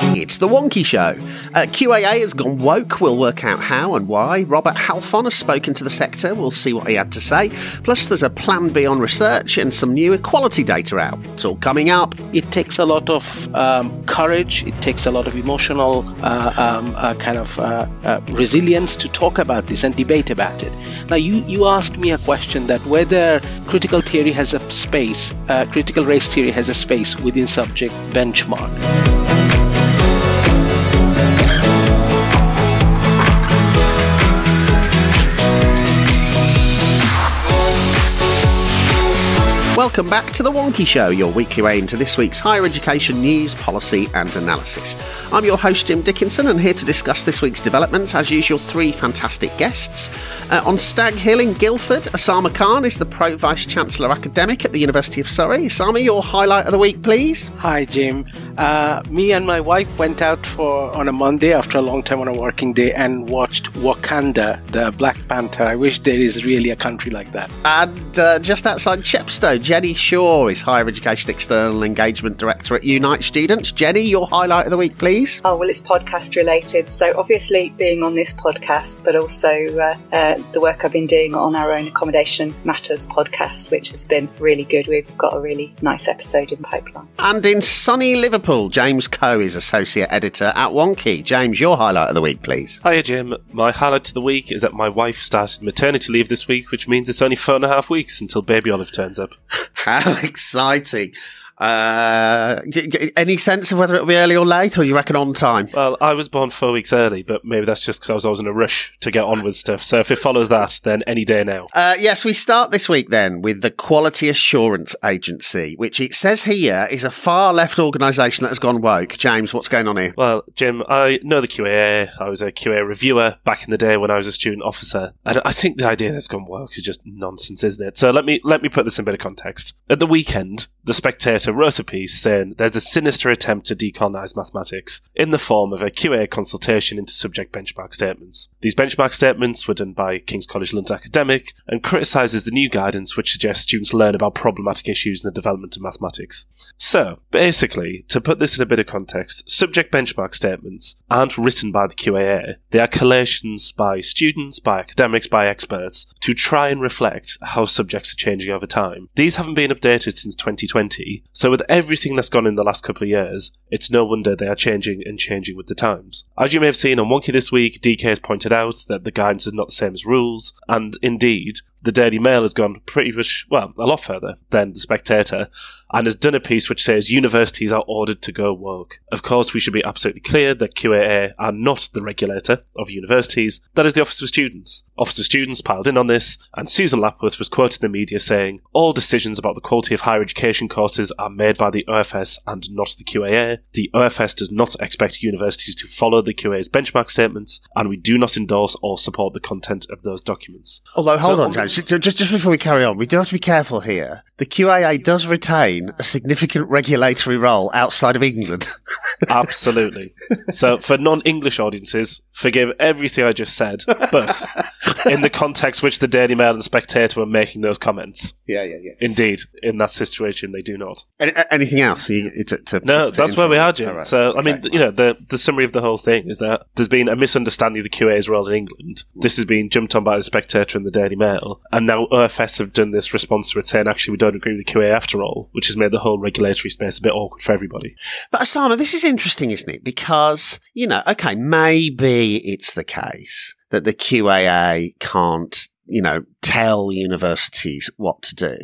It's The Wonkhe Show. Uh, QAA has gone woke. We'll work out how and why. Robert Halfon has spoken to the sector. We'll see what he had to say. Plus, there's a plan B on research and some new equality data out. It's all coming up. It takes a lot of um, courage, it takes a lot of emotional uh, um, uh, kind of uh, uh, resilience to talk about this and debate about it. Now, you, you asked me a question that whether critical theory has a space, uh, critical race theory has a space within subject benchmark. Welcome back to The Wonkhe Show, your weekly way into this week's higher education news, policy, and analysis. I'm your host, Jim Dickinson, and here to discuss this week's developments, as usual, three fantastic guests. Uh, on Stag Hill in Guildford, Osama Khan is the Pro Vice Chancellor Academic at the University of Surrey. Osama, your highlight of the week, please. Hi, Jim. Uh, me and my wife went out for on a Monday after a long time on a working day and watched Wakanda, the Black Panther. I wish there is really a country like that. And uh, just outside Chepstow, Jenny Shaw is Higher Education External Engagement Director at Unite Students. Jenny, your highlight of the week, please. Oh, well, it's podcast related. So, obviously, being on this podcast, but also uh, uh, the work I've been doing on our own Accommodation Matters podcast, which has been really good. We've got a really nice episode in pipeline. And in sunny Liverpool, James Coe is Associate Editor at Wonkhe. James, your highlight of the week, please. Hiya, Jim. My highlight of the week is that my wife started maternity leave this week, which means it's only four and a half weeks until baby Olive turns up. How exciting! Uh, any sense of whether it'll be early or late, or you reckon on time? Well, I was born four weeks early, but maybe that's just because I was always in a rush to get on with stuff. So if it follows that, then any day now. Uh, yes, we start this week then with the Quality Assurance Agency, which it says here is a far left organisation that has gone woke. James, what's going on here? Well, Jim, I know the QA. I was a QA reviewer back in the day when I was a student officer, and I think the idea that's gone woke is just nonsense, isn't it? So let me let me put this in a bit of context. At the weekend, the Spectator wrote a piece saying there's a sinister attempt to decolonize mathematics in the form of a QA consultation into subject benchmark statements. These benchmark statements were done by King's College London academic and criticizes the new guidance which suggests students learn about problematic issues in the development of mathematics. So, basically, to put this in a bit of context, subject benchmark statements aren't written by the QAA. They are collations by students, by academics, by experts to try and reflect how subjects are changing over time. These haven't been updated since 2020, so with everything that's gone in the last couple of years, it's no wonder they are changing and changing with the times. As you may have seen on Wonkhe this week, DK has pointed out that the guidance is not the same as rules, and indeed, the Daily Mail has gone pretty much, well, a lot further than The Spectator, and has done a piece which says universities are ordered to go woke. Of course, we should be absolutely clear that QAA are not the regulator of universities, that is the Office of Students. Office of Students piled in on this, and Susan Lapworth was quoted in the media saying, All decisions about the quality of higher education courses are made by the OFS and not the QAA. The OFS does not expect universities to follow the QAA's benchmark statements, and we do not endorse or support the content of those documents. Although, hold So- on, James, just, just just before we carry on, we do have to be careful here. The QAA does retain a significant regulatory role outside of England. Absolutely. So, for non English audiences, forgive everything I just said, but in the context which the Daily Mail and Spectator were making those comments, yeah, yeah, yeah. indeed, in that situation, they do not. Any, anything else? You, to, to, No, to that's where we are, Jim. All right. So, I mean, Okay. you know, the the summary of the whole thing is that there's been a misunderstanding of the QA's role in England. This has been jumped on by the Spectator and the Daily Mail, and now OFS have done this response to it, saying actually we don't agree with the QA after all, which has made the whole regulatory space a bit awkward for everybody. But Osama, this is interesting, isn't it? Because, you know, okay, maybe it's the case that the QAA can't, you know, tell universities what to do.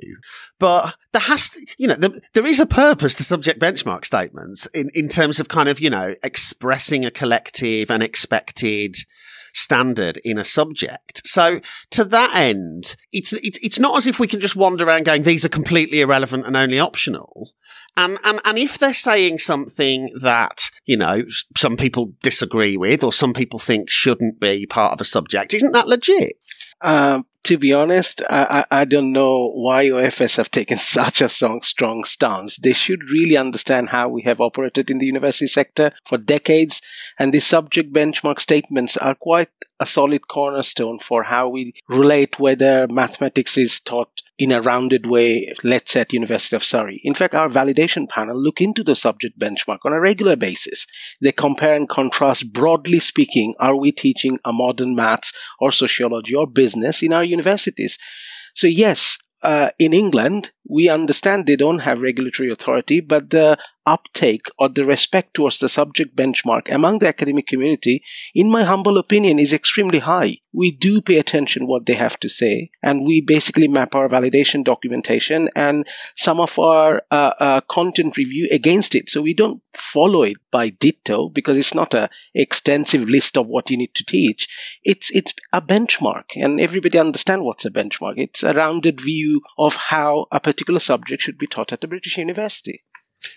But there has to, you know, there, there is a purpose to subject benchmark statements in, in terms of kind of, you know, expressing a collective and expected standard in a subject. So to that end, it's, it's, it's not as if we can just wander around going, these are completely irrelevant and only optional. And, and, and if they're saying something that, you know, some people disagree with or some people think shouldn't be part of a subject, isn't that legit? Um, to be honest, I, I, don't know why OFS have taken such a strong, strong stance. They should really understand how we have operated in the university sector for decades, and the subject benchmark statements are quite a solid cornerstone for how we relate whether mathematics is taught in a rounded way, let's say at University of Surrey. In fact, our validation panel look into the subject benchmark on a regular basis. They compare and contrast, broadly speaking, are we teaching a modern maths or sociology or business in our universities? So yes, uh, in England, we understand they don't have regulatory authority, but the uptake or the respect towards the subject benchmark among the academic community, in my humble opinion, is extremely high. We do pay attention what they have to say, and we basically map our validation documentation and some of our uh, uh, content review against it. So we don't follow it by ditto because it's not a extensive list of what you need to teach. It's it's a benchmark, and everybody understand what's a benchmark. It's a rounded view of how a particular subject should be taught at a British university.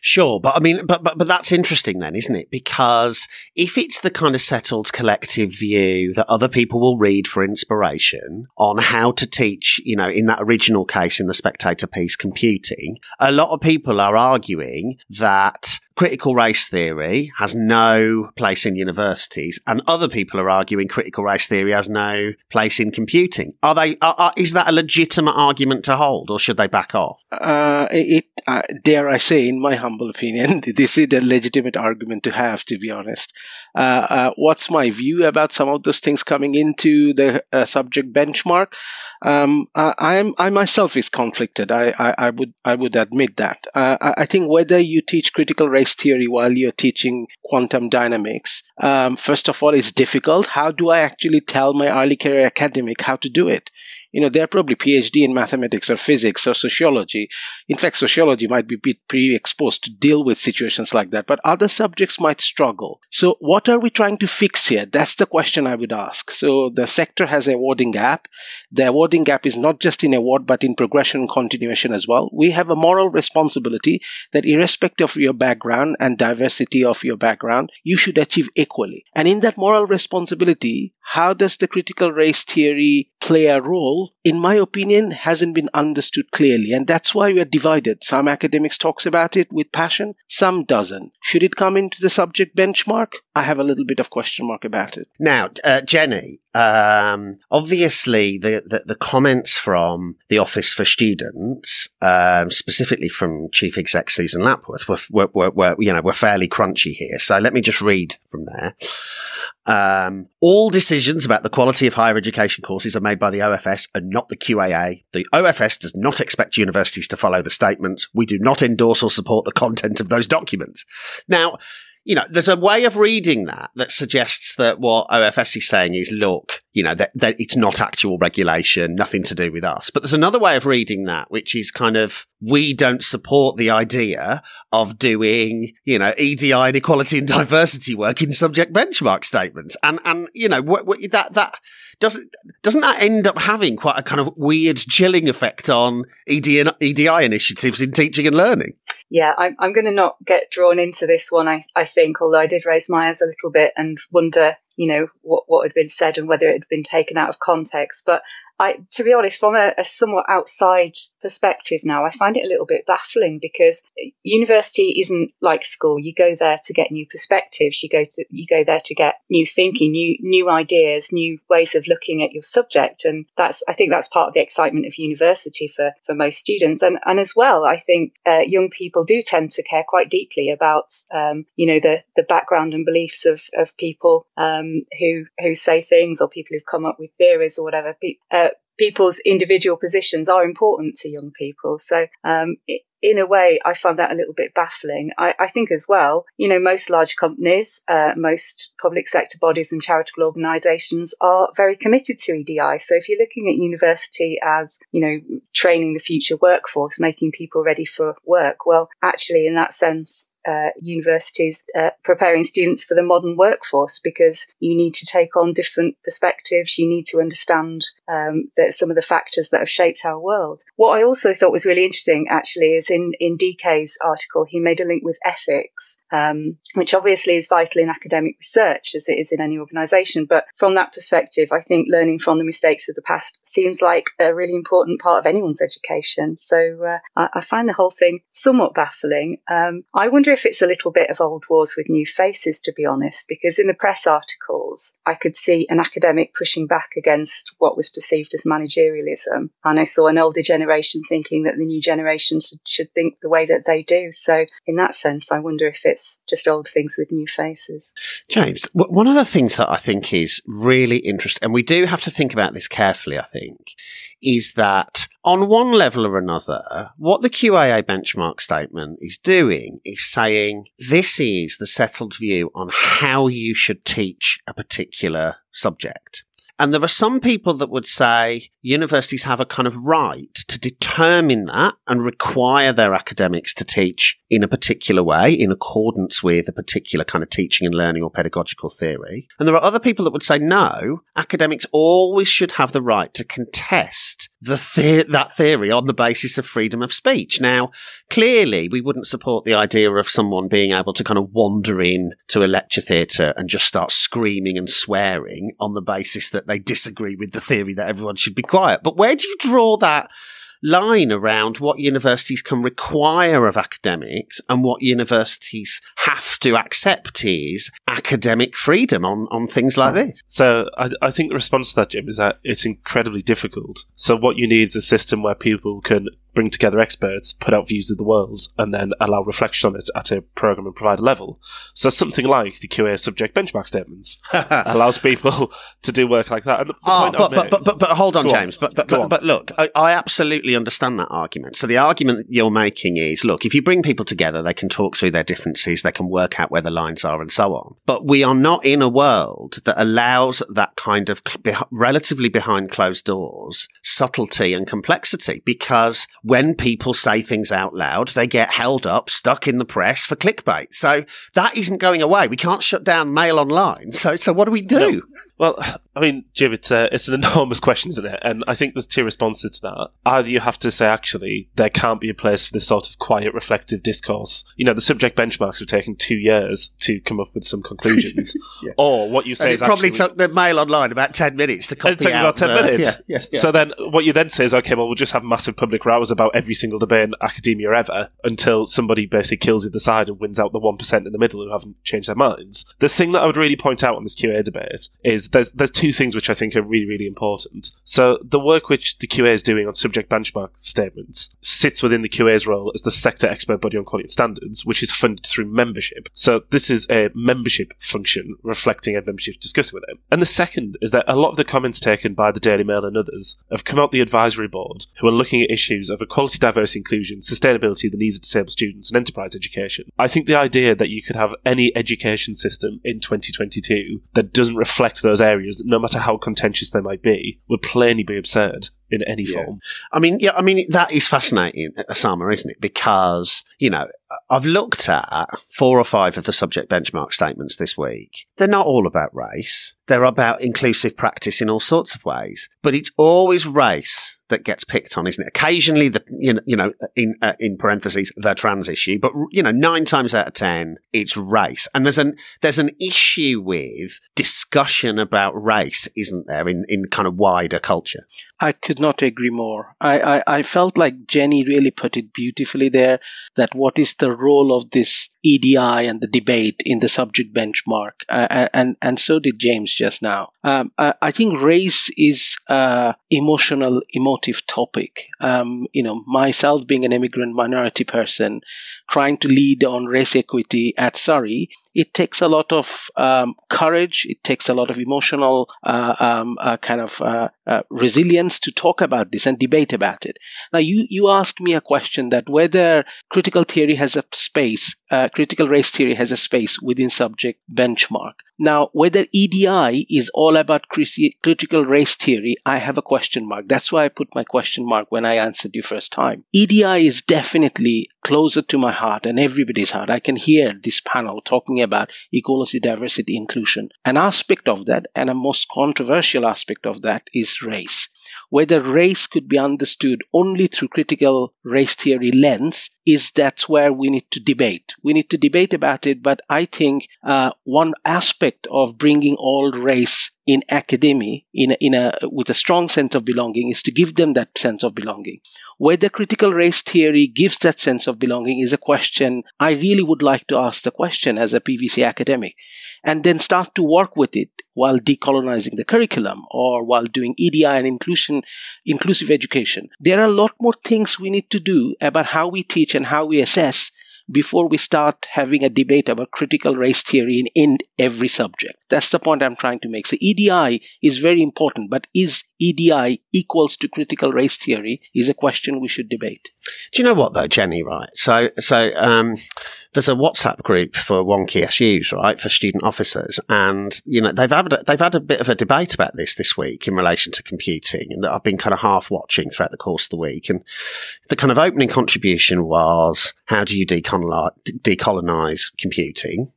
Sure, but I mean, but, but but that's interesting then, isn't it? Because if it's the kind of settled collective view that other people will read for inspiration on how to teach, you know, in that original case in the spectator piece computing, a lot of people are arguing that critical race theory has no place in universities, and other people are arguing critical race theory has no place in computing. Are they? Are, are, is that a legitimate argument to hold, or should they back off? Uh, it uh, dare I say, in my humble opinion, this is a legitimate argument to have. To be honest, what's my view about some of those things coming into the uh, subject benchmark? Um, I, I myself is conflicted. I, I, I, would I would admit that. Uh, I think whether you teach critical race theory while you're teaching quantum dynamics, um, first of all, is difficult. How do I actually tell my early career academic how to do it? You know, they're probably PhD in mathematics or physics or sociology. In fact, sociology might be bit pre-exposed to deal with situations like that, but other subjects might struggle. So what are we trying to fix here? That's the question I would ask. So the sector has a awarding gap. The awarding gap is not just in award, but in progression continuation as well. We have a moral responsibility that irrespective of your background and diversity of your background, you should achieve equally. And in that moral responsibility, how does the critical race theory play a role in my opinion, hasn't been understood clearly. And that's why we are divided. Some academics talks about it with passion, some doesn't. Should it come into the subject benchmark? I have a little bit of question mark about it. Now, uh, Jenny, um, obviously the, the, the, comments from the Office for Students, um, specifically from Chief Exec Susan Lapworth, were, were, were, were, you know, were fairly crunchy here. So let me just read from there. Um, all decisions about the quality of higher education courses are made by the OFS and not the QAA. The OFS does not expect universities to follow the statements. We do not endorse or support the content of those documents. Now, you know, there's a way of reading that that suggests that what OFS is saying is, look, you know, that, that it's not actual regulation, nothing to do with us. But there's another way of reading that, which is kind of, we don't support the idea of doing, you know, EDI and equality and diversity work in subject benchmark statements. And, and, you know, what, what, that, that, doesn't doesn't that end up having quite a kind of weird chilling effect on EDI initiatives in teaching and learning? Yeah, I'm, I'm going to not get drawn into this one. I, I think, although I did raise my eyes a little bit and wonder you know what what had been said and whether it had been taken out of context. But I, to be honest, from a, a, somewhat outside perspective now, I find it a little bit baffling because university isn't like school. You go there to get new perspectives. You go to you go there to get new thinking, new new ideas, new ways of looking at your subject, and that's I think that's part of the excitement of university for for most students. And and as well, I think uh, young people do tend to care quite deeply about um, you know the the background and beliefs of of people. Um, who who say things or people who've come up with theories or whatever. Uh, people's individual positions are important to young people. So, um, in a way, I find that a little bit baffling. I, I think as well, you know, most large companies, uh, most public sector bodies and charitable organisations are very committed to EDI. So if you're looking at university as, you know, training the future workforce, making people ready for work, well, actually, in that sense, uh, universities uh, preparing students for the modern workforce because you need to take on different perspectives. You need to understand um, that some of the factors that have shaped our world. What I also thought was really interesting, actually, is in in DK's article, he made a link with ethics, um, which obviously is vital in academic research as it is in any organisation. But from that perspective, I think learning from the mistakes of the past seems like a really important part of anyone's education. So uh, I, I, find the whole thing somewhat baffling. Um, I wonder if it's a little bit of old wars with new faces, to be honest, because in the press articles, I could see an academic pushing back against what was perceived as managerialism. And I saw an older generation thinking that the new generations should think the way that they do. So in that sense, I wonder if it's just old things with new faces. James, one of the things that I think is really interesting, and we do have to think about this carefully, I think, is that on one level or another, what the QAA benchmark statement is doing is saying this is the settled view on how you should teach a particular subject. And there are some people that would say universities have a kind of right to determine that and require their academics to teach in a particular way in accordance with a particular kind of teaching and learning or pedagogical theory. And there are other people that would say no, academics always should have the right to contest the the- that theory on the basis of freedom of speech. Now, clearly, we wouldn't support the idea of someone being able to kind of wander in to a lecture theatre and just start screaming and swearing on the basis that they disagree with the theory that everyone should be quiet. But where do you draw that? line around what universities can require of academics and what universities have to accept is academic freedom on, on things like hmm. this. So I, I think the response to that, Jim, is that it's incredibly difficult. So what you need is a system where people can bring together experts, put out views of the world, and then allow reflection on it at a program and provider level. So something like the QA subject benchmark statements allows people to do work like that. The, the oh, but, but, but, but, but, hold on, James. On. But, but, but, but, look, I, I, absolutely understand that argument. So the argument you're making is, look, if you bring people together, they can talk through their differences, they can work out where the lines are and so on. But we are not in a world that allows that kind of relatively behind closed doors subtlety and complexity because when people say things out loud, they get held up, stuck in the press for clickbait. So that isn't going away. We can't shut down mail online. So, so what do we do? No. Well, I mean, Jim, it's, uh, it's an enormous question, isn't it? And I think there's two responses to that. Either you have to say, actually, there can't be a place for this sort of quiet, reflective discourse. You know, the subject benchmarks have taken two years to come up with some conclusions. yeah. Or what you say and is it probably took the mail online about 10 minutes to copy it took about 10 the, minutes. Yeah, yeah, so then what you then say is, okay, well, we'll just have massive public rows about every single debate in academia ever until somebody basically kills either side and wins out the 1% in the middle who haven't changed their minds. The thing that I would really point out on this QA debate is there's, there's two things which I think are really, really important. So the work which the QA is doing on subject benchmark statements sits within the QA's role as the sector expert body on quality standards, which is funded through membership. So this is a membership function reflecting a membership discussing with it. And the second is that a lot of the comments taken by the Daily Mail and others have come out the advisory board who are looking at issues of equality, diversity, inclusion, sustainability, the needs of disabled students, and enterprise education. I think the idea that you could have any education system in 2022 that doesn't reflect those areas, no matter how contentious they might be, would plainly be absurd in any yeah. form. I mean, yeah, I mean that is fascinating, Osama, isn't it? Because you know, I've looked at four or five of the subject benchmark statements this week. They're not all about race. They're about inclusive practice in all sorts of ways, but it's always race that gets picked on, isn't it? Occasionally, the you know, you know in uh, in parentheses, the trans issue, but you know, nine times out of ten, it's race. And there's an there's an issue with discussion about race, isn't there, in in kind of wider culture? I could not agree more. I, I, I felt like Jenny really put it beautifully there. That what is the role of this EDI and the debate in the subject benchmark, uh, and and so did James just now. Um, I, I, think race is uh, emotional, emotive topic. Um, you know, myself being an immigrant minority person, trying to lead on race equity at Surrey, it takes a lot of um, courage. It takes a lot of emotional uh, um, uh, kind of uh, uh, resilience to talk talk about this and debate about it. Now, you, you asked me a question that whether critical theory has a space, uh, critical race theory has a space within subject benchmark. Now, whether EDI is all about criti- critical race theory, I have a question mark. That's why I put my question mark when I answered you first time. EDI is definitely closer to my heart and everybody's heart. I can hear this panel talking about equality, diversity, inclusion. An aspect of that, and a most controversial aspect of that, is race whether race could be understood only through critical race theory lens is that's where we need to debate. We need to debate about it, but I think uh, one aspect of bringing all race in academia in a, in a with a strong sense of belonging is to give them that sense of belonging. Whether critical race theory gives that sense of belonging is a question I really would like to ask the question as a PVC academic and then start to work with it while decolonizing the curriculum or while doing EDI and inclusion, inclusive education. There are a lot more things we need to do about how we teach and how we assess before we start having a debate about critical race theory in, in every subject. That's the point I'm trying to make. So EDI is very important, but is EDI equals to critical race theory is a question we should debate. Do you know what though, Jenny? Right. So, so um, there's a WhatsApp group for Wonkhe SUs, right, for student officers, and you know they've had a, they've had a bit of a debate about this this week in relation to computing, and that I've been kind of half watching throughout the course of the week. And the kind of opening contribution was, how do you decolonize, decolonize computing?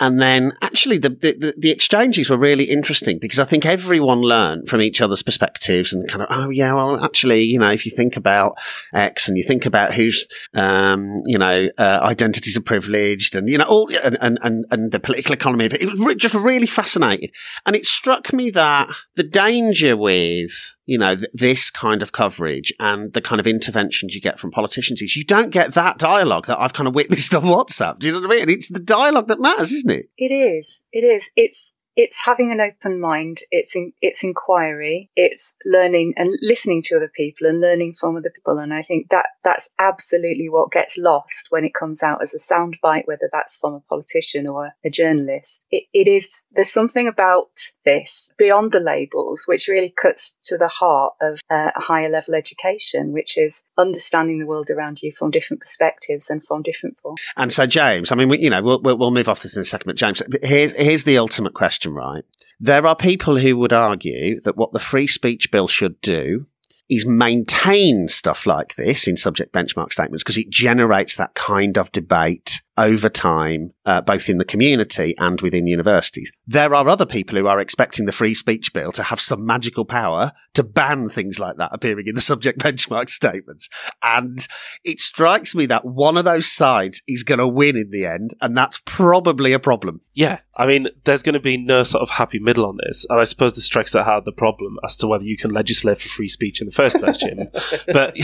And then actually the, the, the, exchanges were really interesting because I think everyone learned from each other's perspectives and kind of, oh yeah, well, actually, you know, if you think about X and you think about whose, um, you know, uh, identities are privileged and, you know, all, and, and, and, and the political economy of it, it was just really fascinating. And it struck me that the danger with, you know, th- this kind of coverage and the kind of interventions you get from politicians is you don't get that dialogue that I've kind of witnessed on WhatsApp. Do you know what I mean? It's the dialogue that matters, isn't it? It is. It is. It's it's having an open mind. It's in, it's inquiry. It's learning and listening to other people and learning from other people. And I think that that's absolutely what gets lost when it comes out as a soundbite, whether that's from a politician or a journalist. It, it is there's something about this beyond the labels which really cuts to the heart of uh, a higher level education, which is understanding the world around you from different perspectives and from different people. And so, James, I mean, we, you know, we'll, we'll move off this in a second, but James, here's here's the ultimate question question right. There are people who would argue that what the free speech bill should do is maintain stuff like this in subject benchmark statements because it generates that kind of debate over time, uh, both in the community and within universities. There are other people who are expecting the free speech bill to have some magical power to ban things like that appearing in the subject benchmark statements. And it strikes me that one of those sides is going to win in the end, and that's probably a problem. Yeah. I mean, there's going to be no sort of happy middle on this. And I suppose this strikes at heart the problem as to whether you can legislate for free speech in the first place, Jim. but,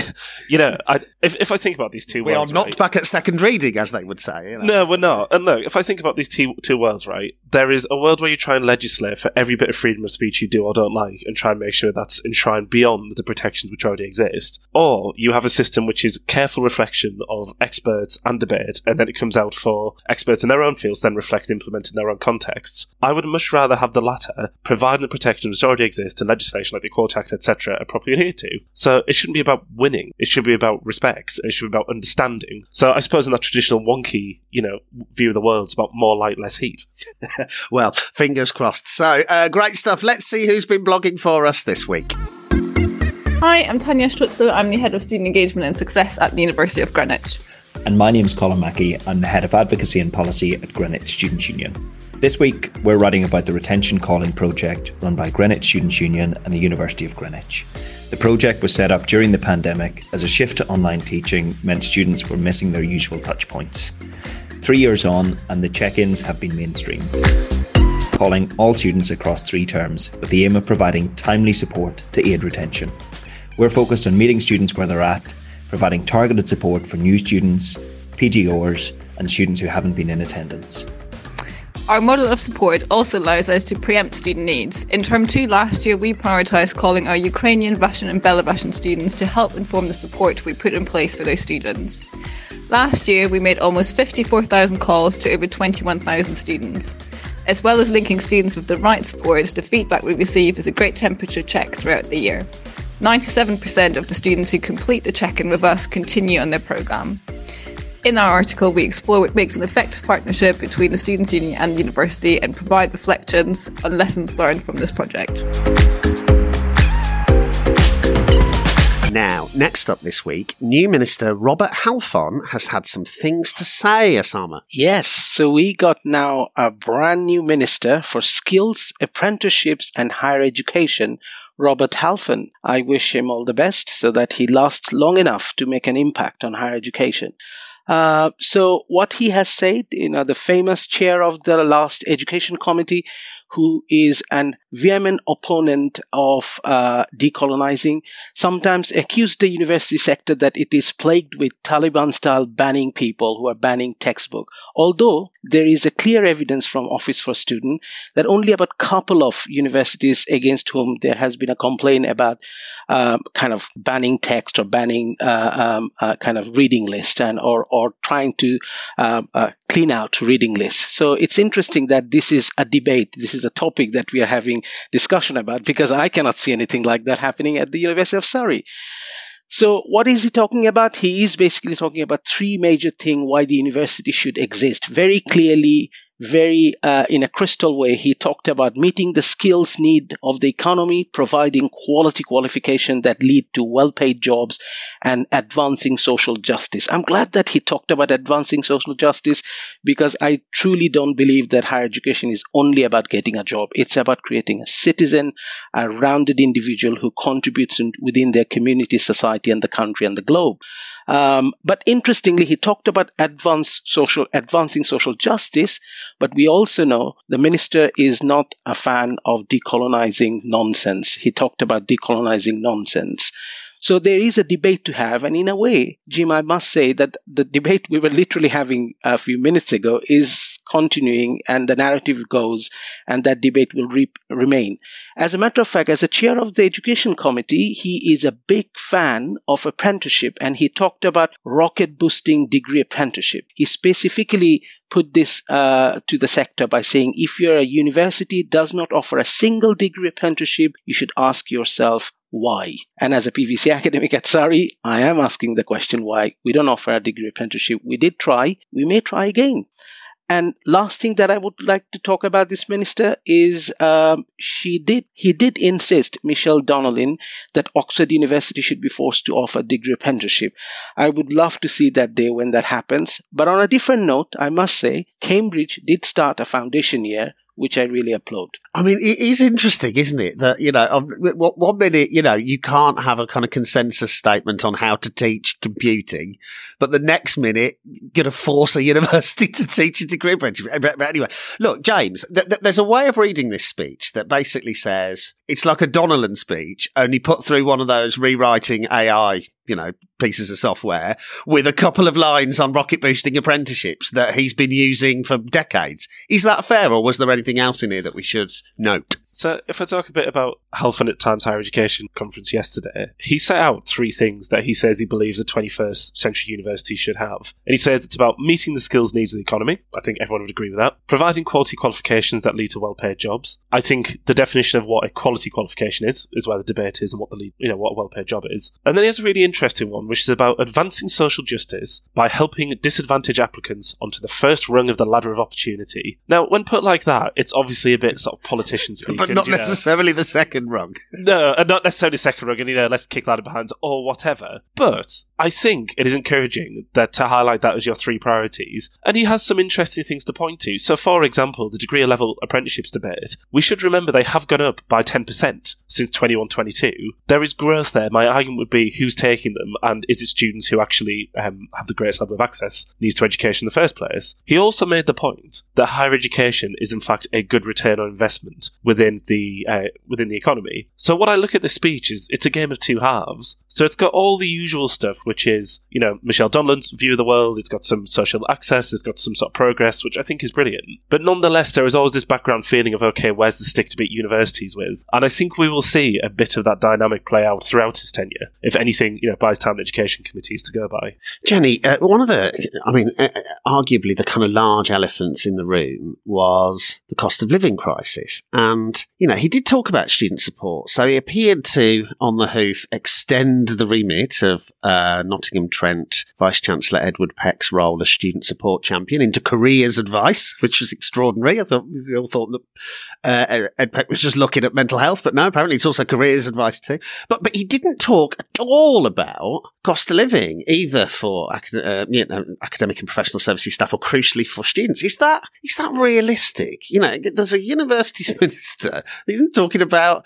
you know, I, if, if I think about these two we worlds, are not right, back at second reading, as they would say. You know? No, we're not. And look, if I think about these two, two worlds, right, there is a world where you try and legislate for every bit of freedom of speech you do or don't like and try and make sure that's enshrined beyond the protections which already exist. Or you have a system which is careful reflection of experts and debate, and then it comes out for experts in their own fields, then reflect and implement in their own contexts. I would much rather have the latter, providing the protections which already exist and legislation like the Equality Act, etc., are properly adhered to. So it shouldn't be about winning. It should be about respect. It should be about understanding. So I suppose in that traditional Wonkhe you know, view of the world. It's about more light, less heat. well, fingers crossed. So, uh, great stuff. Let's see who's been blogging for us this week. Hi, I'm Tanya Strutzer. I'm the Head of Student Engagement and Success at the University of Greenwich. And my name's Colin Mackey. I'm the Head of Advocacy and Policy at Greenwich Students' Union. This week, we're writing about the Retention Calling project run by Greenwich Students' Union and the University of Greenwich. The project was set up during the pandemic as a shift to online teaching meant students were missing their usual touchpoints. Three years on, and the check ins have been mainstreamed, calling all students across three terms with the aim of providing timely support to aid retention. We're focused on meeting students where they're at, providing targeted support for new students, PGOers, and students who haven't been in attendance. Our model of support also allows us to preempt student needs. In term two last year, we prioritised calling our Ukrainian, Russian, and Belarusian students to help inform the support we put in place for those students. Last year, we made almost 54,000 calls to over 21,000 students. As well as linking students with the right support, the feedback we receive is a great temperature check throughout the year. 97% of the students who complete the check in with us continue on their programme. In our article, we explore what makes an effective partnership between the Students' Union and the university and provide reflections on lessons learned from this project. Now, next up this week, new Minister Robert Halfon has had some things to say, Osama. Yes, so we got now a brand new Minister for Skills, Apprenticeships and Higher Education, Robert Halfon. I wish him all the best so that he lasts long enough to make an impact on higher education. Uh, so what he has said, you know, the famous chair of the last education committee who is an vehement opponent of uh, decolonizing, sometimes accused the university sector that it is plagued with Taliban style banning people who are banning textbook. Although there is a clear evidence from Office for Student that only about a couple of universities against whom there has been a complaint about uh, kind of banning text or banning uh, um, uh, kind of reading list and or or trying to um, uh, clean out reading list. So it's interesting that this is a debate. This is a topic that we are having discussion about because I cannot see anything like that happening at the University of Surrey. So what is he talking about? He is basically talking about three major things why the university should exist. Very clearly, very uh, in a crystal way he talked about meeting the skills need of the economy providing quality qualification that lead to well-paid jobs and advancing social justice. I'm glad that he talked about advancing social justice because i truly don't believe that higher education is only about getting a job. It's about creating a citizen a rounded individual who contributes in, within their community society and the country and the globe um, but interestingly, he talked about advanced social, advancing social justice. But we also know the minister is not a fan of decolonizing nonsense. He talked about decolonizing nonsense. So there is a debate to have. And in a way, Jim, I must say that the debate we were literally having a few minutes ago is continuing and the narrative goes and that debate will re- remain. As a matter of fact, as a chair of the education committee, he is a big fan of apprenticeship and he talked about rocket boosting degree apprenticeship. He specifically put this uh, to the sector by saying if your university does not offer a single degree apprenticeship, you should ask yourself why. And as a PVC academic at Surrey, I am asking the question why we don't offer a degree apprenticeship. We did try, we may try again. And last thing that I would like to talk about this minister is um, she did he did insist Michelle Donelan that Oxford University should be forced to offer degree apprenticeship. I would love to see that day when that happens. But on a different note, I must say Cambridge did start a foundation year which I really applaud. I mean, it is interesting, isn't it? That, you know, um, one minute, you know, you can't have a kind of consensus statement on how to teach computing, but the next minute, you're going to force a university to teach a degree. But anyway, look, James, th- th- there's a way of reading this speech that basically says it's like a Donelan speech, only put through one of those rewriting AI you know, pieces of software with a couple of lines on rocket boosting apprenticeships that he's been using for decades. Is that fair, or was there anything else in here that we should note? So, if I talk a bit about Halfon at Times Higher Education conference yesterday, he set out three things that he says he believes a 21st century university should have. And he says it's about meeting the skills needs of the economy. I think everyone would agree with that. Providing quality qualifications that lead to well-paid jobs. I think the definition of what a quality qualification is is where the debate is, and what the lead, you know what a well-paid job is. And then he has a really interesting one, which is about advancing social justice by helping disadvantaged applicants onto the first rung of the ladder of opportunity. Now, when put like that, it's obviously a bit sort of politicians speak but not necessarily know. the second rung. No, and not necessarily second rung, and you know, let's kick that behind or whatever. But I think it is encouraging that to highlight that as your three priorities, and he has some interesting things to point to. So, for example, the degree level apprenticeships debate, we should remember they have gone up by ten percent since 21-22. There is growth there. My argument would be who's taking them, and is it students who actually um, have the greatest level of access needs to education in the first place? He also made the point that higher education is in fact a good return on investment within within the uh, within the economy. So what I look at this speech is it's a game of two halves. So it's got all the usual stuff, which is you know Michelle Donelan's view of the world. It's got some social access. It's got some sort of progress, which I think is brilliant. But nonetheless, there is always this background feeling of okay, where's the stick to beat universities with? And I think we will see a bit of that dynamic play out throughout his tenure. If anything, you know, by his time education committees to go by. Jenny, uh, one of the, I mean, uh, arguably the kind of large elephants in the room was the cost of living crisis, and you know, he did talk about student support. So he appeared to, on the hoof, extend the remit of uh, Nottingham Trent Vice Chancellor Edward Peck's role as student support champion into careers advice, which was extraordinary. I thought we all thought that uh, Ed Peck was just looking at mental health, but no, apparently it's also careers advice too. But but he didn't talk at all about cost of living, either for uh, you know, academic and professional services staff, or crucially for students. Is that is that realistic? You know, there's a university minister. He isn't talking about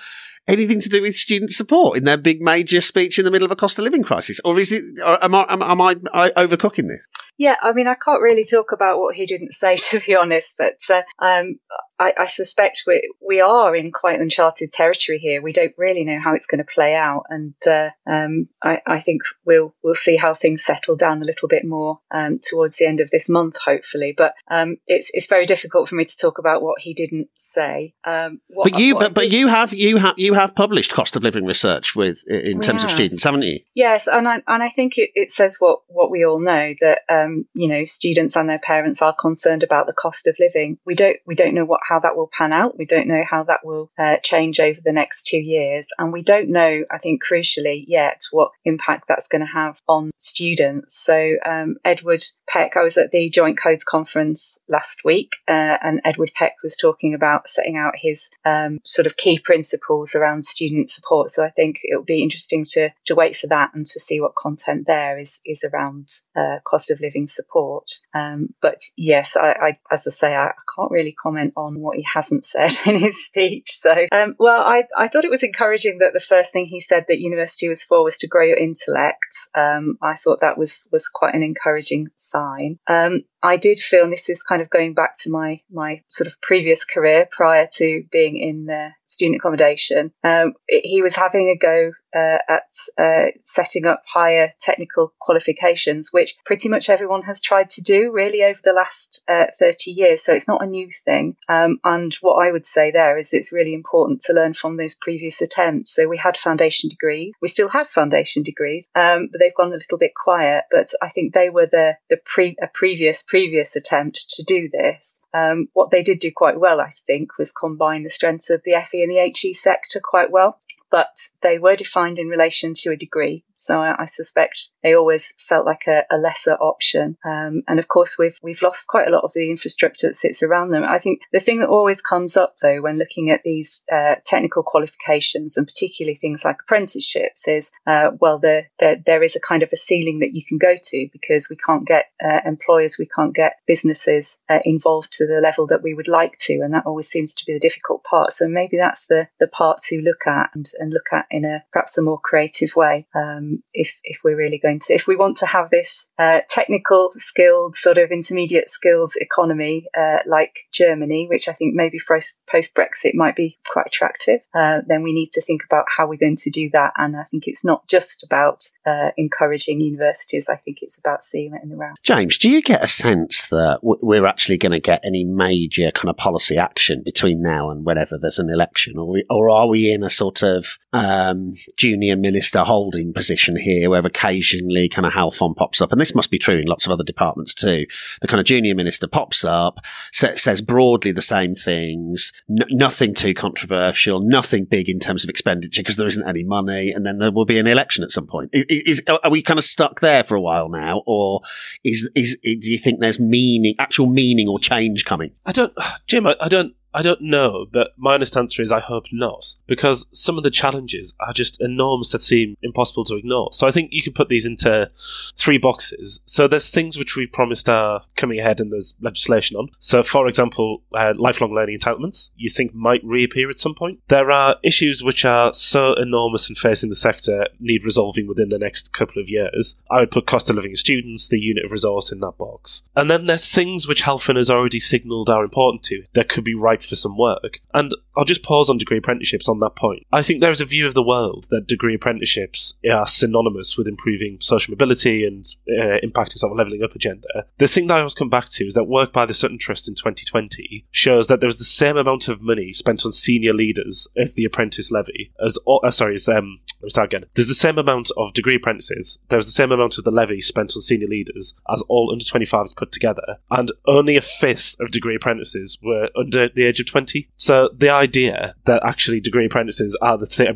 anything to do with student support in their big major speech in the middle of a cost of living crisis, or is it? Or am I am, am I, I overcooking this? Yeah, I mean, I can't really talk about what he didn't say, to be honest, but uh, um, I, I, suspect we we are in quite uncharted territory here. We don't really know how it's going to play out, and uh, um, I, I, think we'll we'll see how things settle down a little bit more um, towards the end of this month, hopefully. But um, it's it's very difficult for me to talk about what he didn't say. Um, what, but you but, but you have you have you have published cost of living research with in terms of students, haven't you? Yes, and I and I think it, it says what what we all know that um, you know students and their parents are concerned about the cost of living. We don't we don't know what how that will pan out. We don't know how that will uh, change over the next two years. And we don't know, I think, crucially yet, what impact that's going to have on students. So, um, Edward Peck, I was at the Joint Codes Conference last week, uh, and Edward Peck was talking about setting out his um, sort of key principles around student support. So, I think it'll be interesting to, to wait for that and to see what content there is, is around uh, cost of living support. Um, but yes, I, I, as I say, I, I can't really comment on what he hasn't said in his speech. So, um, well, I, I thought it was encouraging that the first thing he said that university was for was to grow your intellect. Um, I thought that was was quite an encouraging sign. Um, I did feel, and this is kind of going back to my my sort of previous career prior to being in uh, student accommodation. Um, he was having a go uh, at uh, setting up higher technical qualifications, which pretty much everyone has tried to do really over the last uh, 30 years. So it's not a new thing. Um, and what I would say there is it's really important to learn from those previous attempts. So we had foundation degrees. We still have foundation degrees, um, but they've gone a little bit quiet. But I think they were the, the pre, a previous, previous attempt to do this. Um, what they did do quite well, I think, was combine the strengths of the FE and the HE sector quite well but they were defined in relation to a degree. So I, I suspect they always felt like a, a lesser option. Um, and of course, we've we've lost quite a lot of the infrastructure that sits around them. I think the thing that always comes up though when looking at these uh, technical qualifications and particularly things like apprenticeships is uh, well, there, there there is a kind of a ceiling that you can go to because we can't get uh, employers, we can't get businesses uh, involved to the level that we would like to, and that always seems to be the difficult part. So maybe that's the the part to look at and, and look at in a perhaps a more creative way. Um, if if we're really going to, if we want to have this uh, technical, skilled, sort of intermediate skills economy uh, like Germany, which I think maybe post Brexit might be quite attractive, uh, then we need to think about how we're going to do that. And I think it's not just about uh, encouraging universities. I think it's about seeing it in the round. James, do you get a sense that we're actually going to get any major kind of policy action between now and whenever there's an election, or we, or are we in a sort of um, junior minister holding position here, where occasionally kind of Halfon pops up, and this must be true in lots of other departments too. The kind of junior minister pops up, sa- says broadly the same things, n- nothing too controversial, nothing big in terms of expenditure because there isn't any money, and then there will be an election at some point. Is, is, are we kind of stuck there for a while now, or is is do you think there's meaning, actual meaning or change coming? I don't, Jim. I, I don't I don't know, but my honest answer is I hope not, because some of the challenges are just enormous that seem impossible to ignore. So I think you could put these into three boxes. So there's things which we promised are coming ahead and there's legislation on. So, for example, uh, lifelong learning entitlements you think might reappear at some point. There are issues which are so enormous and facing the sector need resolving within the next couple of years. I would put cost of living students, the unit of resource in that box. And then there's things which Halfon has already signalled are important to that could be right for some work. And I'll just pause on degree apprenticeships on that point. I think there is a view of the world that degree apprenticeships are synonymous with improving social mobility and uh, impacting sort of levelling up agenda. The thing that I always come back to is that work by the Sutton Trust in 2020 shows that there was the same amount of money spent on senior leaders as the apprentice levy, as uh, sorry, as um, let me start again. There's the same amount of degree apprentices. There's the same amount of the levy spent on senior leaders as all under 25s put together, and only a fifth of degree apprentices were under the age of 20. So the idea that actually degree apprentices are the thing,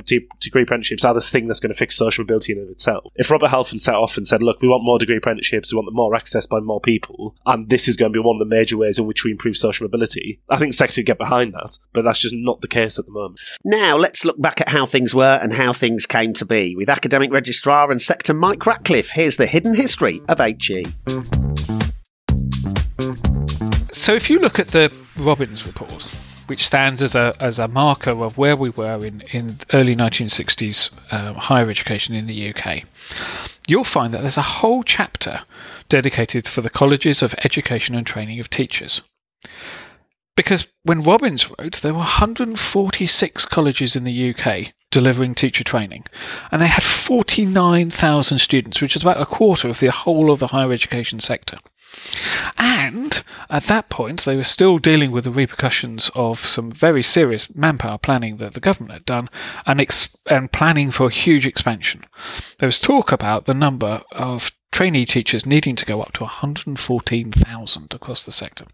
degree apprenticeships are the thing that's going to fix social mobility in of itself. If Robert Halfon set off and said, "Look, we want more degree apprenticeships, we want them more access by more people, and this is going to be one of the major ways in which we improve social mobility," I think sector would get behind that. But that's just not the case at the moment. Now let's look back at how things were and how things came to be with academic registrar and sector Mike Ratcliffe. Here's the hidden history of HE. So, if you look at the Robbins report, which stands as a, as a marker of where we were in, in early 1960s uh, higher education in the UK, you'll find that there's a whole chapter dedicated for the colleges of education and training of teachers. Because when Robbins wrote, there were 146 colleges in the UK delivering teacher training, and they had 49,000 students, which is about a quarter of the whole of the higher education sector. And at that point, they were still dealing with the repercussions of some very serious manpower planning that the government had done and, ex- and planning for a huge expansion. There was talk about the number of trainee teachers needing to go up to 114,000 across the sector.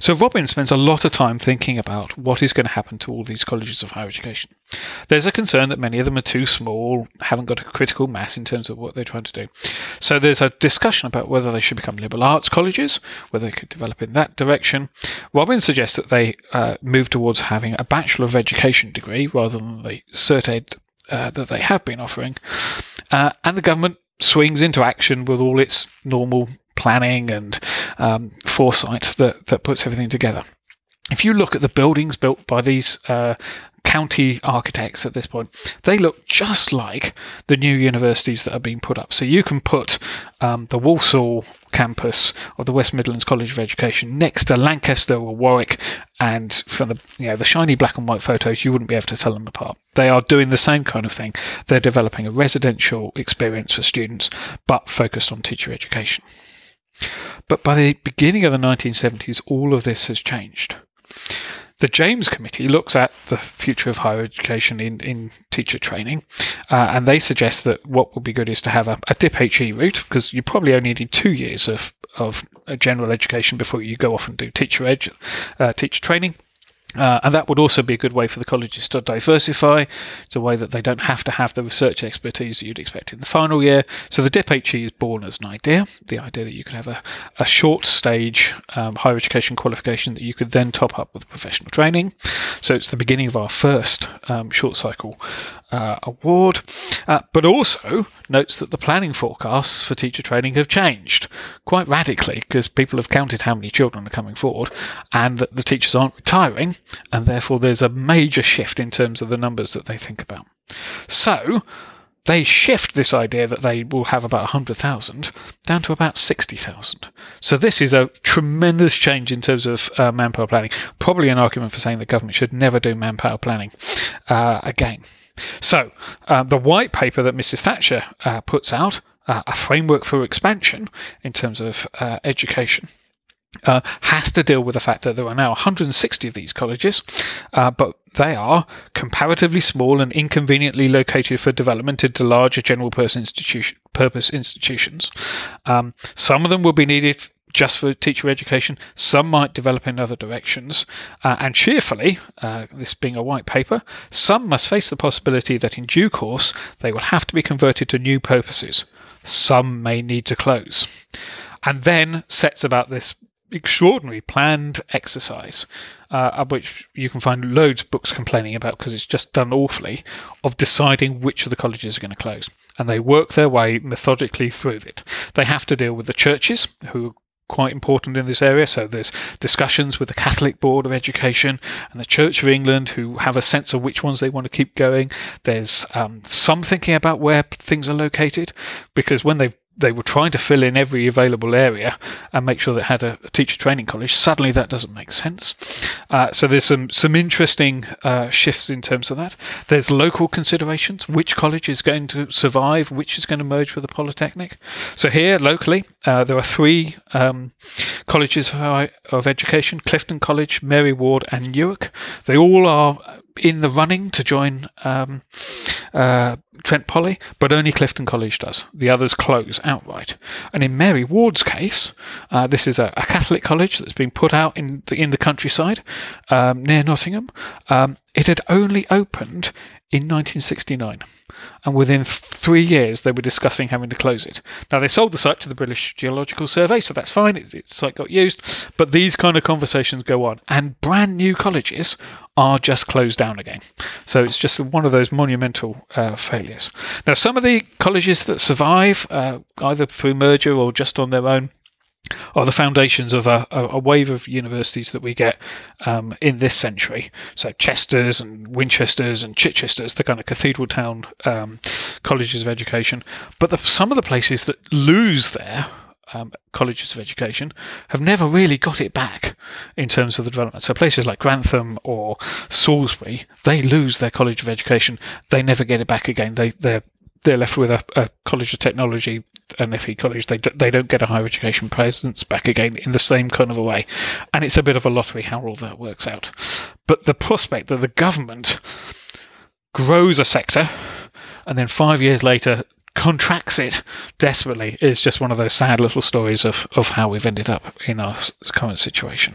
So Robin spends a lot of time thinking about what is going to happen to all these colleges of higher education. There's a concern that many of them are too small, haven't got a critical mass in terms of what they're trying to do. So there's a discussion about whether they should become liberal arts colleges, whether they could develop in that direction. Robin suggests that they uh, move towards having a Bachelor of Education degree rather than the Cert Ed uh, that they have been offering. Uh, and the government swings into action with all its normal planning and um, foresight that, that puts everything together. If you look at the buildings built by these uh, county architects at this point, they look just like the new universities that are being put up. So you can put um, the Walsall campus of the West Midlands College of Education next to Lancaster or Warwick, and from the you know the shiny black and white photos, you wouldn't be able to tell them apart. They are doing the same kind of thing. They're developing a residential experience for students, but focused on teacher education. But by the beginning of the 1970s, all of this has changed. The James Committee looks at the future of higher education in, in teacher training, uh, and they suggest that what would be good is to have a, a DIP-HE route, because you probably only need two years of, of general education before you go off and do teacher, edu- uh, teacher training. Uh, and that would also be a good way for the colleges to diversify. It's a way that they don't have to have the research expertise that you'd expect in the final year. So the DIP-HE is born as an idea, the idea that you could have a, a short stage um, higher education qualification that you could then top up with professional training. So it's the beginning of our first um, short cycle uh, award, uh, but also notes that the planning forecasts for teacher training have changed quite radically because people have counted how many children are coming forward and that the teachers aren't retiring, and therefore there's a major shift in terms of the numbers that they think about. So, they shift this idea that they will have about 100,000 down to about 60,000. So this is a tremendous change in terms of uh, manpower planning. Probably an argument for saying the government should never do manpower planning uh, again. So, uh, the white paper that Mrs. Thatcher uh, puts out, uh, a framework for expansion in terms of uh, education. Uh, has to deal with the fact that there are now 160 of these colleges, uh, but they are comparatively small and inconveniently located for development into larger general purpose, purpose institutions. Um, some of them will be needed just for teacher education. Some might develop in other directions. Uh, and cheerfully, uh, this being a white paper, some must face the possibility that in due course they will have to be converted to new purposes. Some may need to close. And then sets about this extraordinary planned exercise, uh, of which you can find loads of books complaining about because it's just done awfully, of deciding which of the colleges are going to close. And they work their way methodically through it. They have to deal with the churches, who quite important in this area. So there's discussions with the Catholic Board of Education and the Church of England who have a sense of which ones they want to keep going. There's um, some thinking about where things are located because when they've they were trying to fill in every available area and make sure they had a, a teacher training college. Suddenly, that doesn't make sense. Uh, so there's some some interesting uh, shifts in terms of that. There's local considerations: which college is going to survive, which is going to merge with the polytechnic. So here, locally, uh, there are three um, colleges of, of education: Clifton College, Mary Ward, and Newark. They all are in the running to join um, uh, Trent Poly, but only Clifton College does. The others close outright. And in Mary Ward's case, uh, this is a, a, Catholic college that's been put out in the, in the countryside um, near Nottingham. Um, it had only opened in 1969 and within three years they were discussing having to close it. Now they sold the site to the British Geological Survey, so that's fine. Its, its site got used, but these kind of conversations go on, and brand new colleges are just closed down again. So it's just one of those monumental uh, failures. Now some of the colleges that survive, uh, either through merger or just on their own, are the foundations of a, a, wave of universities that we get um, in this century. So Chester's and Winchester's and Chichester's, the kind of cathedral town um, colleges of education. But the, some of the places that lose their um, colleges of education have never really got it back in terms of the development. So places like Grantham or Salisbury, they lose their college of education. They never get it back again. They they're they're left with a, a college of technology and FE college. They they don't get a higher education presence back again in the same kind of a way, and it's a bit of a lottery how all that works out. But the prospect that the government grows a sector and then five years later contracts it desperately is just one of those sad little stories of, of how we've ended up in our current situation.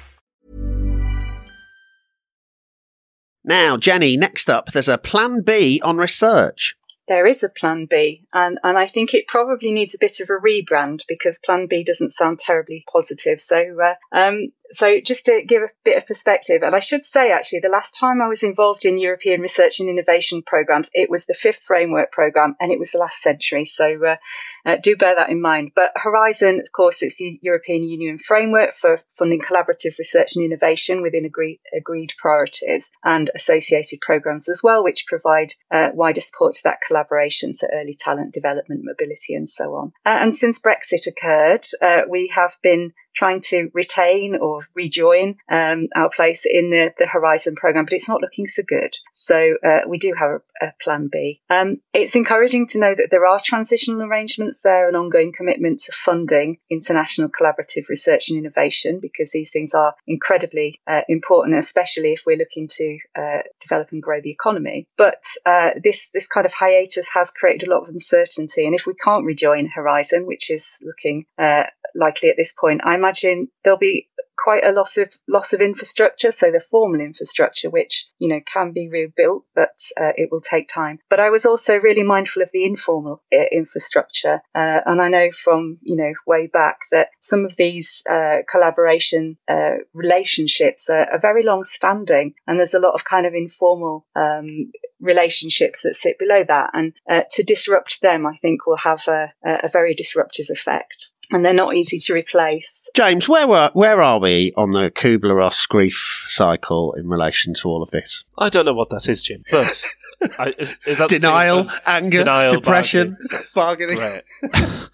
Now, Jenny, next up, there's a plan B on research there is a plan B. And, and I think it probably needs a bit of a rebrand because plan B doesn't sound terribly positive. So, uh, um, so just to give a bit of perspective, and I should say actually, the last time I was involved in European research and innovation programs, it was the fifth framework program and it was the last century. So, uh, uh, do bear that in mind. But Horizon, of course, it's the European Union framework for funding collaborative research and innovation within agreed, agreed priorities and associated programs as well, which provide uh, wider support to that collaboration, so early talent development, mobility, and so on. Uh, and since Brexit occurred, uh, we have been trying to retain or rejoin um, our place in the, the Horizon program, but it's not looking so good. So uh, we do have a, a plan B. Um, it's encouraging to know that there are transitional arrangements there and ongoing commitment to funding international collaborative research and innovation because these things are incredibly uh, important, especially if we're looking to uh, develop and grow the economy. But uh, this this kind of hiatus has created a lot of uncertainty, and if we can't rejoin Horizon, which is looking uh, likely at this point, I'm imagine there'll be quite a loss of loss of infrastructure. So the formal infrastructure, which you know can be rebuilt, but uh, it will take time. But I was also really mindful of the informal uh, infrastructure, uh, and I know from you know way back that some of these uh, collaboration uh, relationships are, are, very long standing, and there's a lot of kind of informal um, relationships that sit below that, and uh, to disrupt them, I think will have a, a very disruptive effect and they're not easy to replace. James, where were, where are we on the Kubler Ross grief cycle in relation to all of this? I don't know what that is, Jim, but I, is, is, that denial, anger, denial, depression, bargaining? bargaining. Right.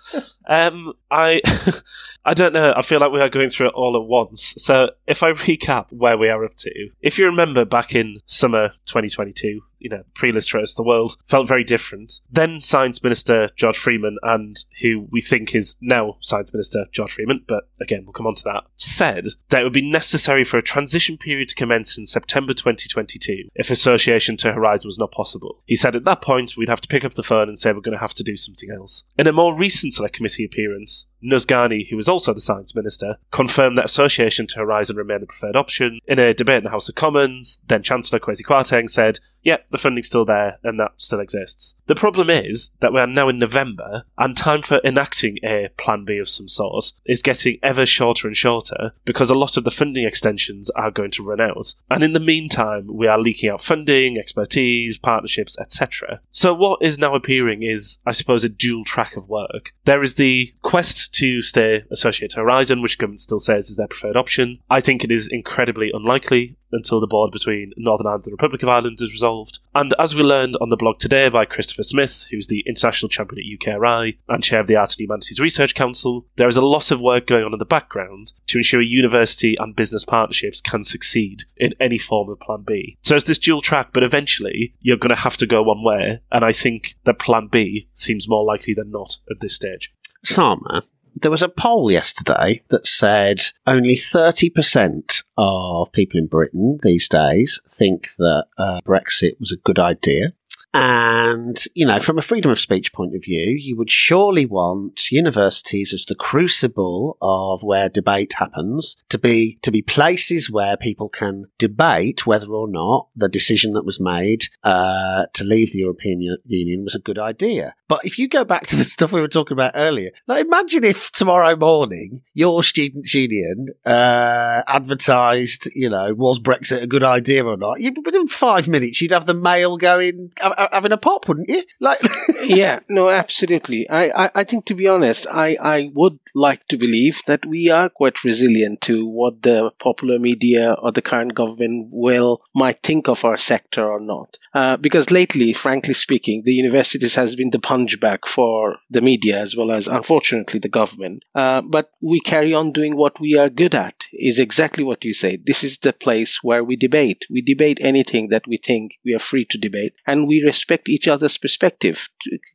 um, I, I don't know. I feel like we are going through it all at once. So if I recap where we are up to, if you remember back in summer 2022, you know, pre-Liz Truss, the world felt very different. Then Science Minister George Freeman, and who we think is now Science Minister George Freeman, but again, we'll come on to that, said that it would be necessary for a transition period to commence in September 2022 if association to Horizon was not possible. He said at that point we'd have to pick up the phone and say we're going to have to do something else. In a more recent Select Committee appearance, Nus Ghani, who was also the science minister, confirmed that association to Horizon remained the preferred option. In a debate in the House of Commons, then Chancellor Kwasi Kwarteng said, yeah, the funding's still there and that still exists. The problem is that we are now in November and time for enacting a plan B of some sort is getting ever shorter and shorter because a lot of the funding extensions are going to run out. And in the meantime, we are leaking out funding, expertise, partnerships, etc. So what is now appearing is, I suppose, a dual track of work. There is the quest to stay associated to Horizon, which government still says is their preferred option. I think it is incredibly unlikely until the border between Northern Ireland and the Republic of Ireland is resolved. And as we learned on the blog today by Christopher Smith, who's the international champion at UKRI and chair of the Art and Humanities Research Council, there is a lot of work going on in the background to ensure university and business partnerships can succeed in any form of Plan B. So it's this dual track, but eventually you're going to have to go one way, and I think that Plan B seems more likely than not at this stage. Sama, there was a poll yesterday that said only 30% of people in Britain these days think that uh, Brexit was a good idea. And, you know, from a freedom of speech point of view, you would surely want universities as the crucible of where debate happens to be, to be places where people can debate whether or not the decision that was made, uh, to leave the European Union was a good idea. But if you go back to the stuff we were talking about earlier, like imagine if tomorrow morning your student union, uh, advertised, you know, was Brexit a good idea or not? You'd, within five minutes, you'd have the mail going, having a pop, wouldn't you? Like, yeah, no, absolutely. I, I, I think to be honest, I, I would like to believe that we are quite resilient to what the popular media or the current government will might think of our sector or not. Uh, because lately, frankly speaking, the universities has been the punchback for the media as well as, unfortunately, the government. Uh, but we carry on doing what we are good at. Is exactly what you say. This is the place where we debate. We debate anything that we think we are free to debate, and we respect each other's perspective.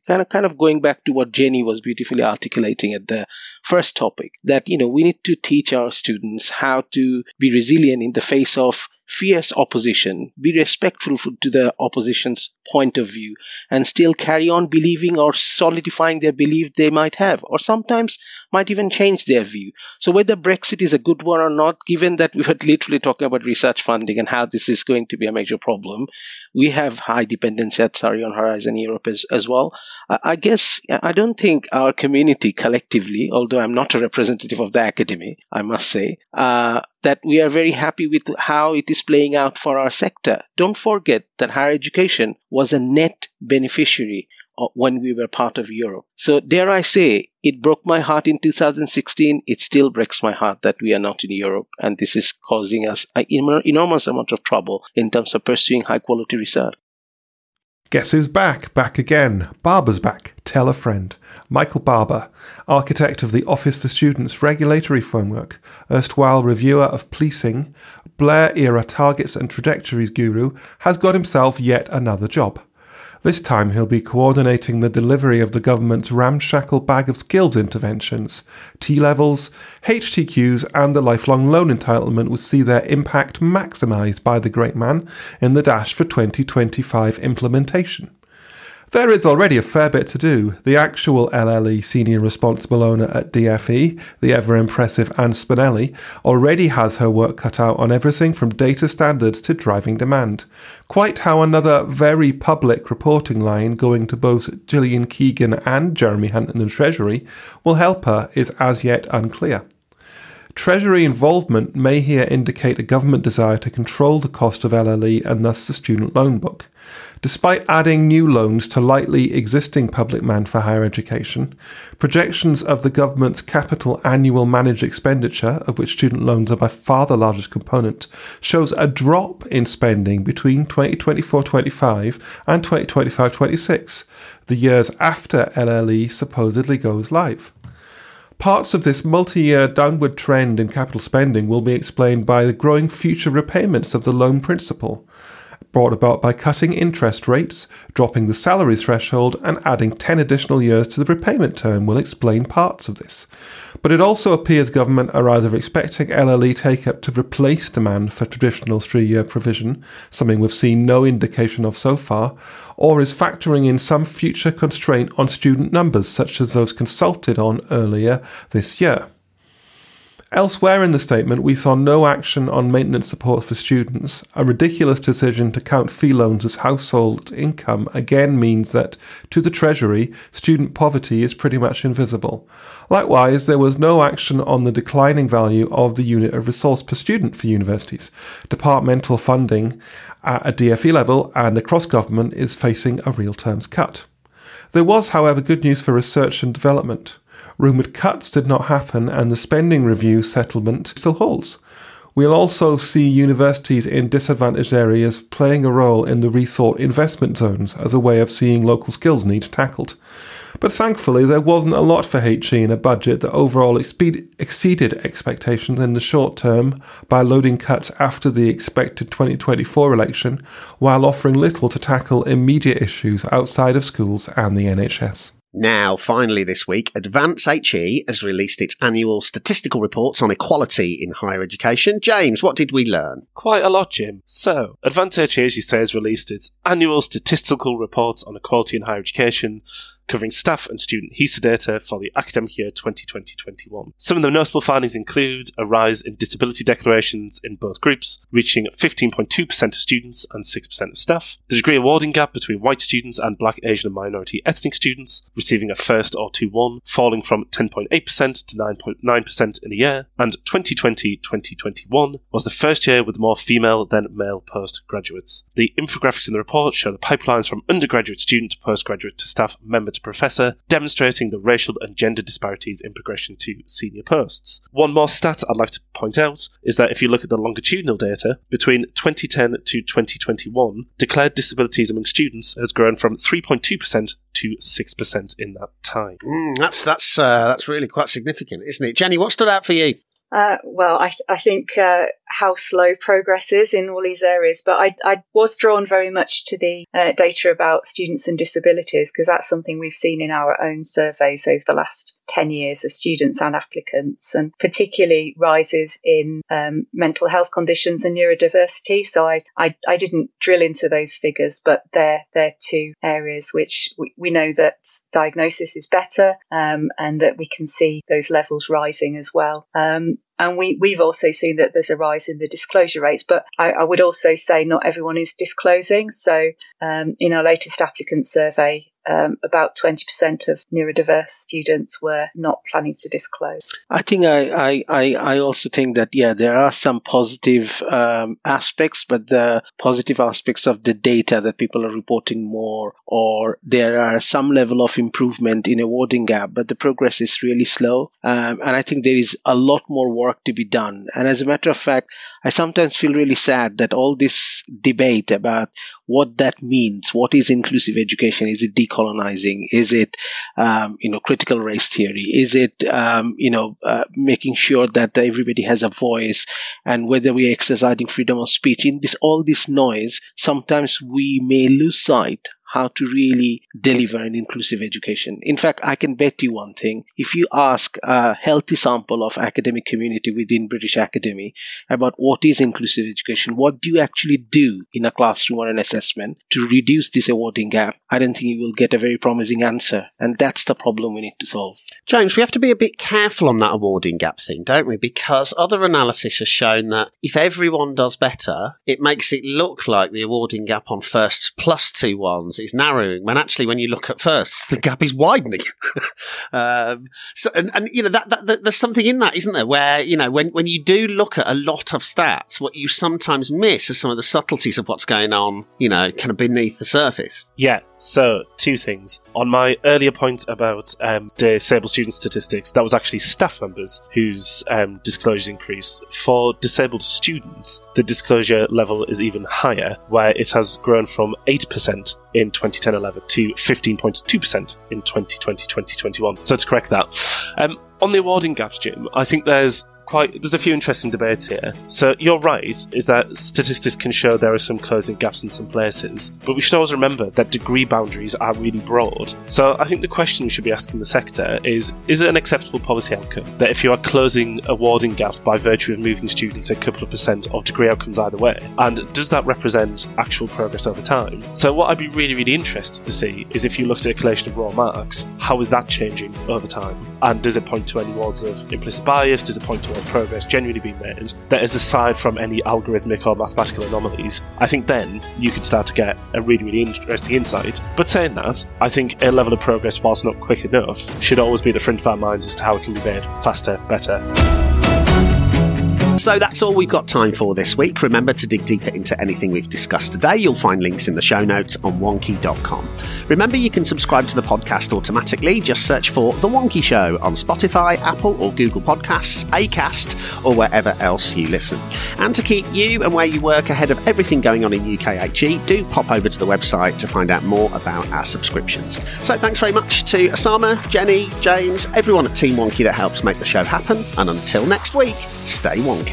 Kind of, kind of going back to what Jenny was beautifully articulating at the first topic, that you know we need to teach our students how to be resilient in the face of fierce opposition, be respectful to the opposition's point of view, and still carry on believing or solidifying their belief they might have, or sometimes might even change their view. So, whether Brexit is a good one or not, given that we were literally talking about research funding and how this is going to be a major problem, we have high dependency at Surrey on Horizon Europe as, as well. I guess I don't think our community collectively, although I'm not a representative of the academy, I must say, uh, that we are very happy with how it is playing out for our sector. Don't forget that higher education was a net beneficiary uh, when we were part of Europe. So, dare I say, it broke my heart in 2016. It still breaks my heart that we are not in Europe, and this is causing us an enormous amount of trouble in terms of pursuing high quality research. Guess who's back? Back again. Barber's back. Tell a friend. Michael Barber, architect of the Office for Students Regulatory Framework, erstwhile reviewer of policing, Blair era targets and trajectories guru, has got himself yet another job. This time he'll be coordinating the delivery of the government's ramshackle bag of skills interventions. T levels, HTQs, and the lifelong loan entitlement will see their impact maximised by the great man in the dash for 2025 implementation. There is already a fair bit to do. The actual LLE senior responsible owner at DFE, the ever impressive Anne Spinelli, already has her work cut out on everything from data standards to driving demand. Quite how another very public reporting line going to both Gillian Keegan and Jeremy Hunt in the Treasury will help her is as yet unclear. Treasury involvement may here indicate a government desire to control the cost of LLE and thus the student loan book. Despite adding new loans to lightly existing public demand for higher education, projections of the government's capital annual managed expenditure, of which student loans are by far the largest component, shows a drop in spending between 2024-25 and 2025-26, the years after LLE supposedly goes live. Parts of this multi year downward trend in capital spending will be explained by the growing future repayments of the loan principal. brought about by cutting interest rates, dropping the salary threshold, and adding 10 additional years to the repayment term will explain parts of this. But it also appears government are either expecting LLE take up to replace demand for traditional three year provision, something we've seen no indication of so far, or is factoring in some future constraint on student numbers, such as those consulted on earlier this year. Elsewhere in the statement, we saw no action on maintenance support for students. A ridiculous decision to count fee loans as household income again means that, to the Treasury, student poverty is pretty much invisible. Likewise, there was no action on the declining value of the unit of resource per student for universities. Departmental funding at a DFE level and across government is facing a real terms cut. There was, however, good news for research and development. Rumoured cuts did not happen, and the spending review settlement still holds. We'll also see universities in disadvantaged areas playing a role in the rethought investment zones as a way of seeing local skills needs tackled. But thankfully, there wasn't a lot for HE in a budget that overall exceeded expectations in the short term by loading cuts after the expected 2024 election, while offering little to tackle immediate issues outside of schools and the NHS. Now, finally this week, Advance HE has released its annual statistical reports on equality in higher education. James, what did we learn? Quite a lot, Jim. So, Advance HE, as you say, has released its annual statistical reports on equality in higher education covering staff and student HESA data for the academic year 2020-21. Some of the notable findings include a rise in disability declarations in both groups, reaching 15.2% of students and 6% of staff. The degree awarding gap between white students and black, Asian and minority ethnic students receiving a first or 2-1 falling from 10.8% to 9.9% in a year, and 2020-2021 was the first year with more female than male postgraduates. The infographics in the report show the pipelines from undergraduate student to postgraduate to staff member to professor, demonstrating the racial and gender disparities in progression to senior posts. One more stat I'd like to point out is that if you look at the longitudinal data, between 2010 to 2021, declared disabilities among students has grown from 3.2% to 6% in that time. Mm, that's that's uh, that's really quite significant, isn't it? Jenny, what stood out for you? Uh, well, I, I think uh, how slow progress is in all these areas, but I, I was drawn very much to the uh, data about students and disabilities because that's something we've seen in our own surveys over the last 10 years of students and applicants, and particularly rises in um, mental health conditions and neurodiversity. So I, I, I, didn't drill into those figures, but they're, they're two areas which we, we know that diagnosis is better um, and that we can see those levels rising as well. Um, and we, we've also seen that there's a rise in the disclosure rates, but I, I would also say not everyone is disclosing. So um, in our latest applicant survey, um, about 20% of neurodiverse students were not planning to disclose. I think I, I, I also think that, yeah, there are some positive um, aspects, but the positive aspects of the data that people are reporting more, or there are some level of improvement in awarding gap, but the progress is really slow. Um, and I think there is a lot more work to be done. And as a matter of fact, I sometimes feel really sad that all this debate about what that means, what is inclusive education, is it decolonizing? Is it, um, you know, critical race theory? Is it, um, you know, uh, making sure that everybody has a voice and whether we're exercising freedom of speech? In this, all this noise, sometimes we may lose sight how to really deliver an inclusive education. In fact, I can bet you one thing. If you ask a healthy sample of academic community within British Academy about what is inclusive education, what do you actually do in a classroom or an assessment to reduce this awarding gap, I don't think you will get a very promising answer. And that's the problem we need to solve. James, we have to be a bit careful on that awarding gap thing, don't we? Because other analysis has shown that if everyone does better, it makes it look like the awarding gap on firsts plus two ones is narrowing when actually when you look at first the gap is widening. Um, so and, and you know that, that, that, there's something in that isn't there? Where you know when when you do look at a lot of stats what you sometimes miss are some of the subtleties of what's going on you know kind of beneath the surface. Yeah so two things on my earlier point about um, disabled student statistics that was actually staff members whose um, disclosures increased for disabled students the disclosure level is even higher where it has grown from 8% in 2010-11 to 15.2% in 2020-2021. So to correct that, um, on the awarding gaps, Jim, I think there's quite there's a few interesting debates here. So you're right, is that statistics can show there are some closing gaps in some places, but we should always remember that degree boundaries are really broad. So I think the question we should be asking the sector is: Is it an acceptable policy outcome that if you are closing awarding gaps by virtue of moving students a couple of percent of degree outcomes either way, and does that represent actual progress over time? So what I'd be really really interested to see is if you looked at a collation of raw marks, how is that changing over time, and does it point to any wards of implicit bias? Does it point towards progress genuinely being made that is aside from any algorithmic or mathematical anomalies? I think then you could start to get a really really interesting insight. But saying that, I think a level of progress, whilst not quick enough, should always be the front of our minds as to how it can be made faster, better. So that's all we've got time for this week. Remember to dig deeper into anything we've discussed today. You'll find links in the show notes on wonkhe.com. Remember, you can subscribe to the podcast automatically. Just search for The Wonkhe Show on Spotify, Apple, or Google Podcasts, Acast, or wherever else you listen. And to keep you and where you work ahead of everything going on in UKHE, do pop over to the website to find out more about our subscriptions. So thanks very much to Osama, Jenny, James, everyone at Team Wonkhe that helps make the show happen. And until next week, stay wonky.